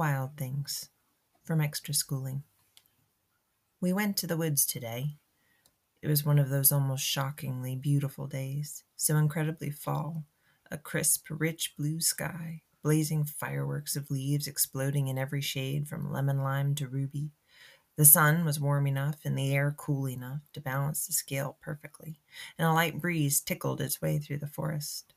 Wild Things from Extra Schooling. We went to the woods today. It was one of those almost shockingly beautiful days, so incredibly fall. A crisp, rich blue sky, blazing fireworks of leaves exploding in every shade from lemon lime to ruby. The sun was warm enough and the air cool enough to balance the scale perfectly, and a light breeze tickled its way through the forest.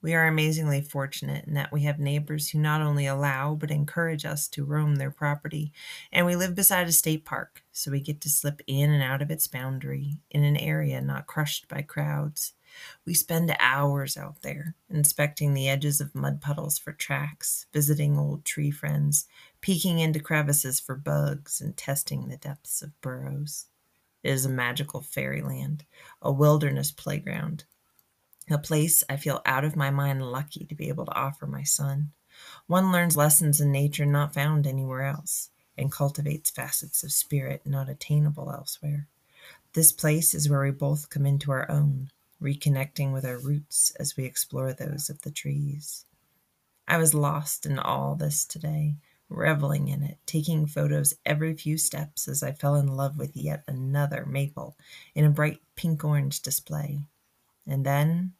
We are amazingly fortunate in that we have neighbors who not only allow but encourage us to roam their property, and we live beside a state park, so we get to slip in and out of its boundary in an area not crushed by crowds. We spend hours out there, inspecting the edges of mud puddles for tracks, visiting old tree friends, peeking into crevices for bugs, and testing the depths of burrows. It is a magical fairyland, a wilderness playground, a place I feel out of my mind lucky to be able to offer my son. One learns lessons in nature not found anywhere else and cultivates facets of spirit not attainable elsewhere. This place is where we both come into our own, reconnecting with our roots as we explore those of the trees. I was lost in all this today, reveling in it, taking photos every few steps as I fell in love with yet another maple in a bright pink orange display. And then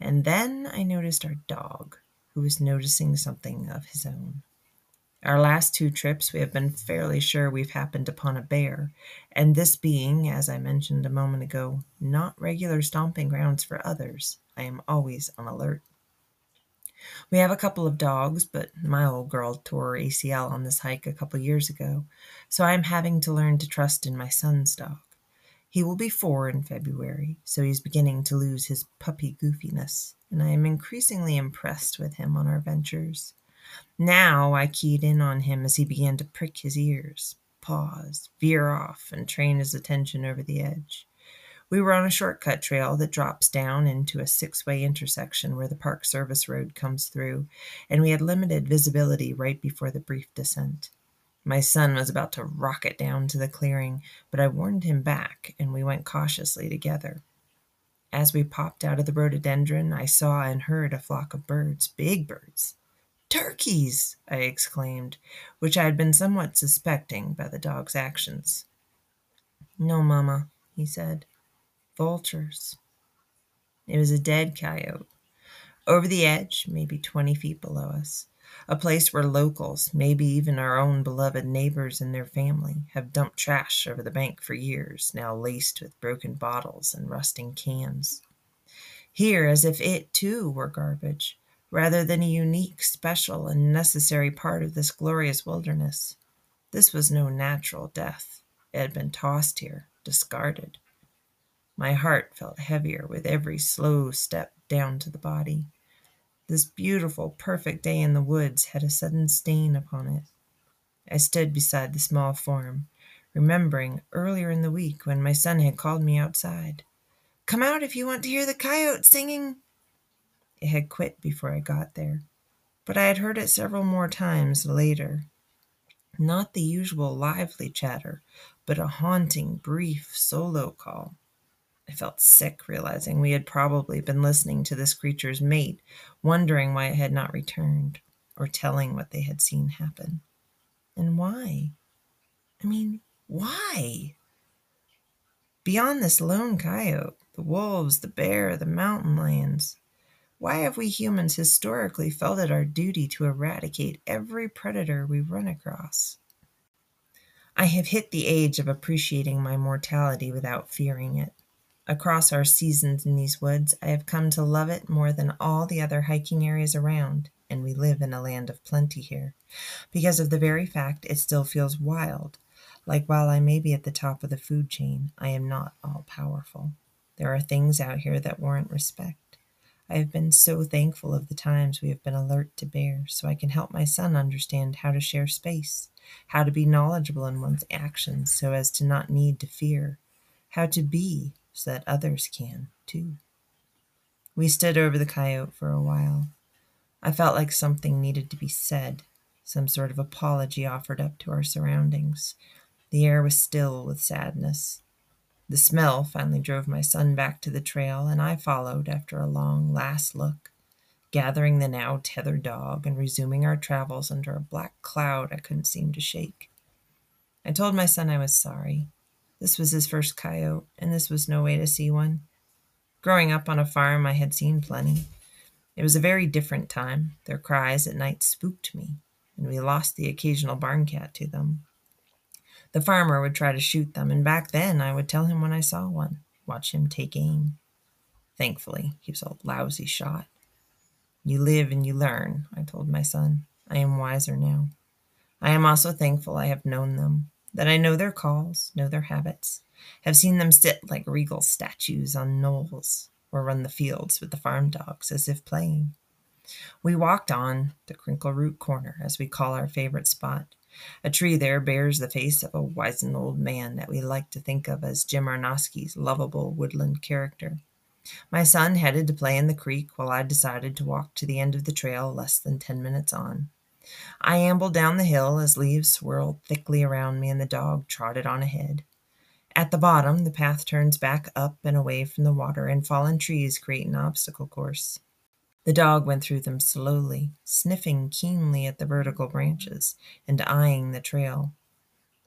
and then I noticed our dog, who was noticing something of his own. Our last two trips, we have been fairly sure we've happened upon a bear, and this being, as I mentioned a moment ago, not regular stomping grounds for others, I am always on alert. We have a couple of dogs, but my old girl tore her ACL on this hike a couple years ago, so I am having to learn to trust in my son's dog. He will be four in February, so he's beginning to lose his puppy goofiness, and I am increasingly impressed with him on our ventures. Now I keyed in on him as he began to prick his ears, pause, veer off, and train his attention over the edge. We were on a shortcut trail that drops down into a six way intersection where the Park Service Road comes through, and we had limited visibility right before the brief descent. My son was about to rocket down to the clearing, but I warned him back, and we went cautiously together. As we popped out of the rhododendron, I saw and heard a flock of birds, big birds. Turkeys! I exclaimed, which I had been somewhat suspecting by the dog's actions. No, mamma, he said. Vultures. It was a dead coyote. Over the edge, maybe 20 feet below us, a place where locals, maybe even our own beloved neighbors and their family, have dumped trash over the bank for years, now laced with broken bottles and rusting cans. Here, as if it too were garbage, rather than a unique, special, and necessary part of this glorious wilderness. This was no natural death. It had been tossed here, discarded. My heart felt heavier with every slow step down to the body. This beautiful, perfect day in the woods had a sudden stain upon it. I stood beside the small form, remembering earlier in the week when my son had called me outside. Come out if you want to hear the coyote singing. It had quit before I got there, but I had heard it several more times later. Not the usual lively chatter, but a haunting, brief solo call. I felt sick, realizing we had probably been listening to this creature's mate, wondering why it had not returned, or telling what they had seen happen. And why? I mean, why? Beyond this lone coyote, the wolves, the bear, the mountain lions, why have we humans historically felt it our duty to eradicate every predator we run across? I have hit the age of appreciating my mortality without fearing it. Across our seasons in these woods, I have come to love it more than all the other hiking areas around, and we live in a land of plenty here, because of the very fact it still feels wild. Like while I may be at the top of the food chain, I am not all powerful. There are things out here that warrant respect. I have been so thankful of the times we have been alert to bear, so I can help my son understand how to share space, how to be knowledgeable in one's actions so as to not need to fear, how to be so that others can too. We stood over the coyote for a while. I felt like something needed to be said, some sort of apology offered up to our surroundings. The air was still with sadness. The smell finally drove my son back to the trail, and I followed after a long last look. gathering the now tethered dog and resuming our travels under a black cloud I couldn't seem to shake. I told my son I was sorry. This was his first coyote, and this was no way to see one. Growing up on a farm, I had seen plenty. It was a very different time. Their cries at night spooked me, and we lost the occasional barn cat to them. The farmer would try to shoot them, and back then I would tell him when I saw one, watch him take aim. Thankfully, he was a lousy shot. You live and you learn, I told my son. I am wiser now. I am also thankful I have known them, that I know their calls, know their habits, have seen them sit like regal statues on knolls, or run the fields with the farm dogs as if playing. We walked on to Crinkle Root Corner, as we call our favorite spot. A tree there bears the face of a wizened old man that we like to think of as Jim Arnosky's lovable woodland character. My son headed to play in the creek while I decided to walk to the end of the trail less than ten minutes on. I ambled down the hill as leaves swirled thickly around me and the dog trotted on ahead. At the bottom, the path turns back up and away from the water, and fallen trees create an obstacle course. The dog went through them slowly, sniffing keenly at the vertical branches and eyeing the trail.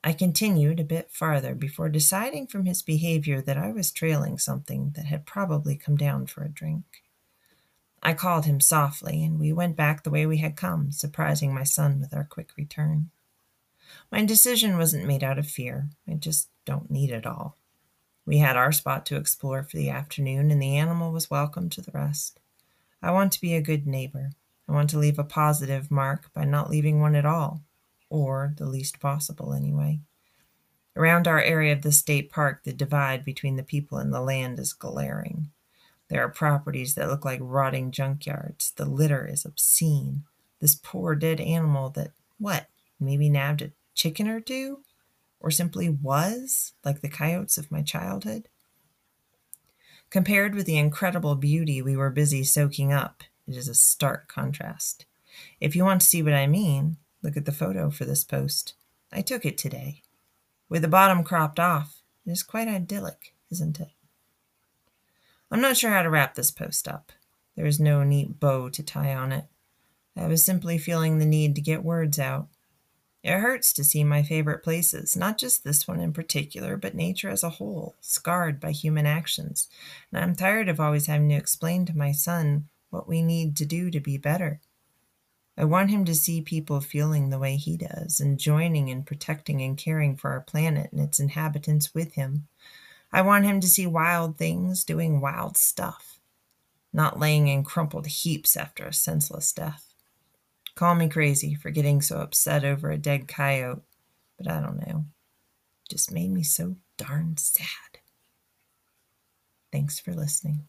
I continued a bit farther before deciding from his behavior that I was trailing something that had probably come down for a drink. I called him softly, and we went back the way we had come, surprising my son with our quick return. My decision wasn't made out of fear. I just don't need it all. We had our spot to explore for the afternoon, and the animal was welcome to the rest. I want to be a good neighbor. I want to leave a positive mark by not leaving one at all or the least possible anyway. Around our area of the state park, the divide between the people and the land is glaring. There are properties that look like rotting junkyards. The litter is obscene. This poor dead animal that, what, maybe nabbed a chicken or two? Or simply was, like the coyotes of my childhood? Compared with the incredible beauty we were busy soaking up, it is a stark contrast. If you want to see what I mean, Look at the photo for this post. I took it today. With the bottom cropped off, it is quite idyllic, isn't it? I'm not sure how to wrap this post up. There is no neat bow to tie on it. I was simply feeling the need to get words out. It hurts to see my favorite places, not just this one in particular, but nature as a whole, scarred by human actions. And I'm tired of always having to explain to my son what we need to do to be better. I want him to see people feeling the way he does and joining in protecting and caring for our planet and its inhabitants with him. I want him to see wild things doing wild stuff, not laying in crumpled heaps after a senseless death. Call me crazy for getting so upset over a dead coyote, but I don't know. It just made me so darn sad. Thanks for listening.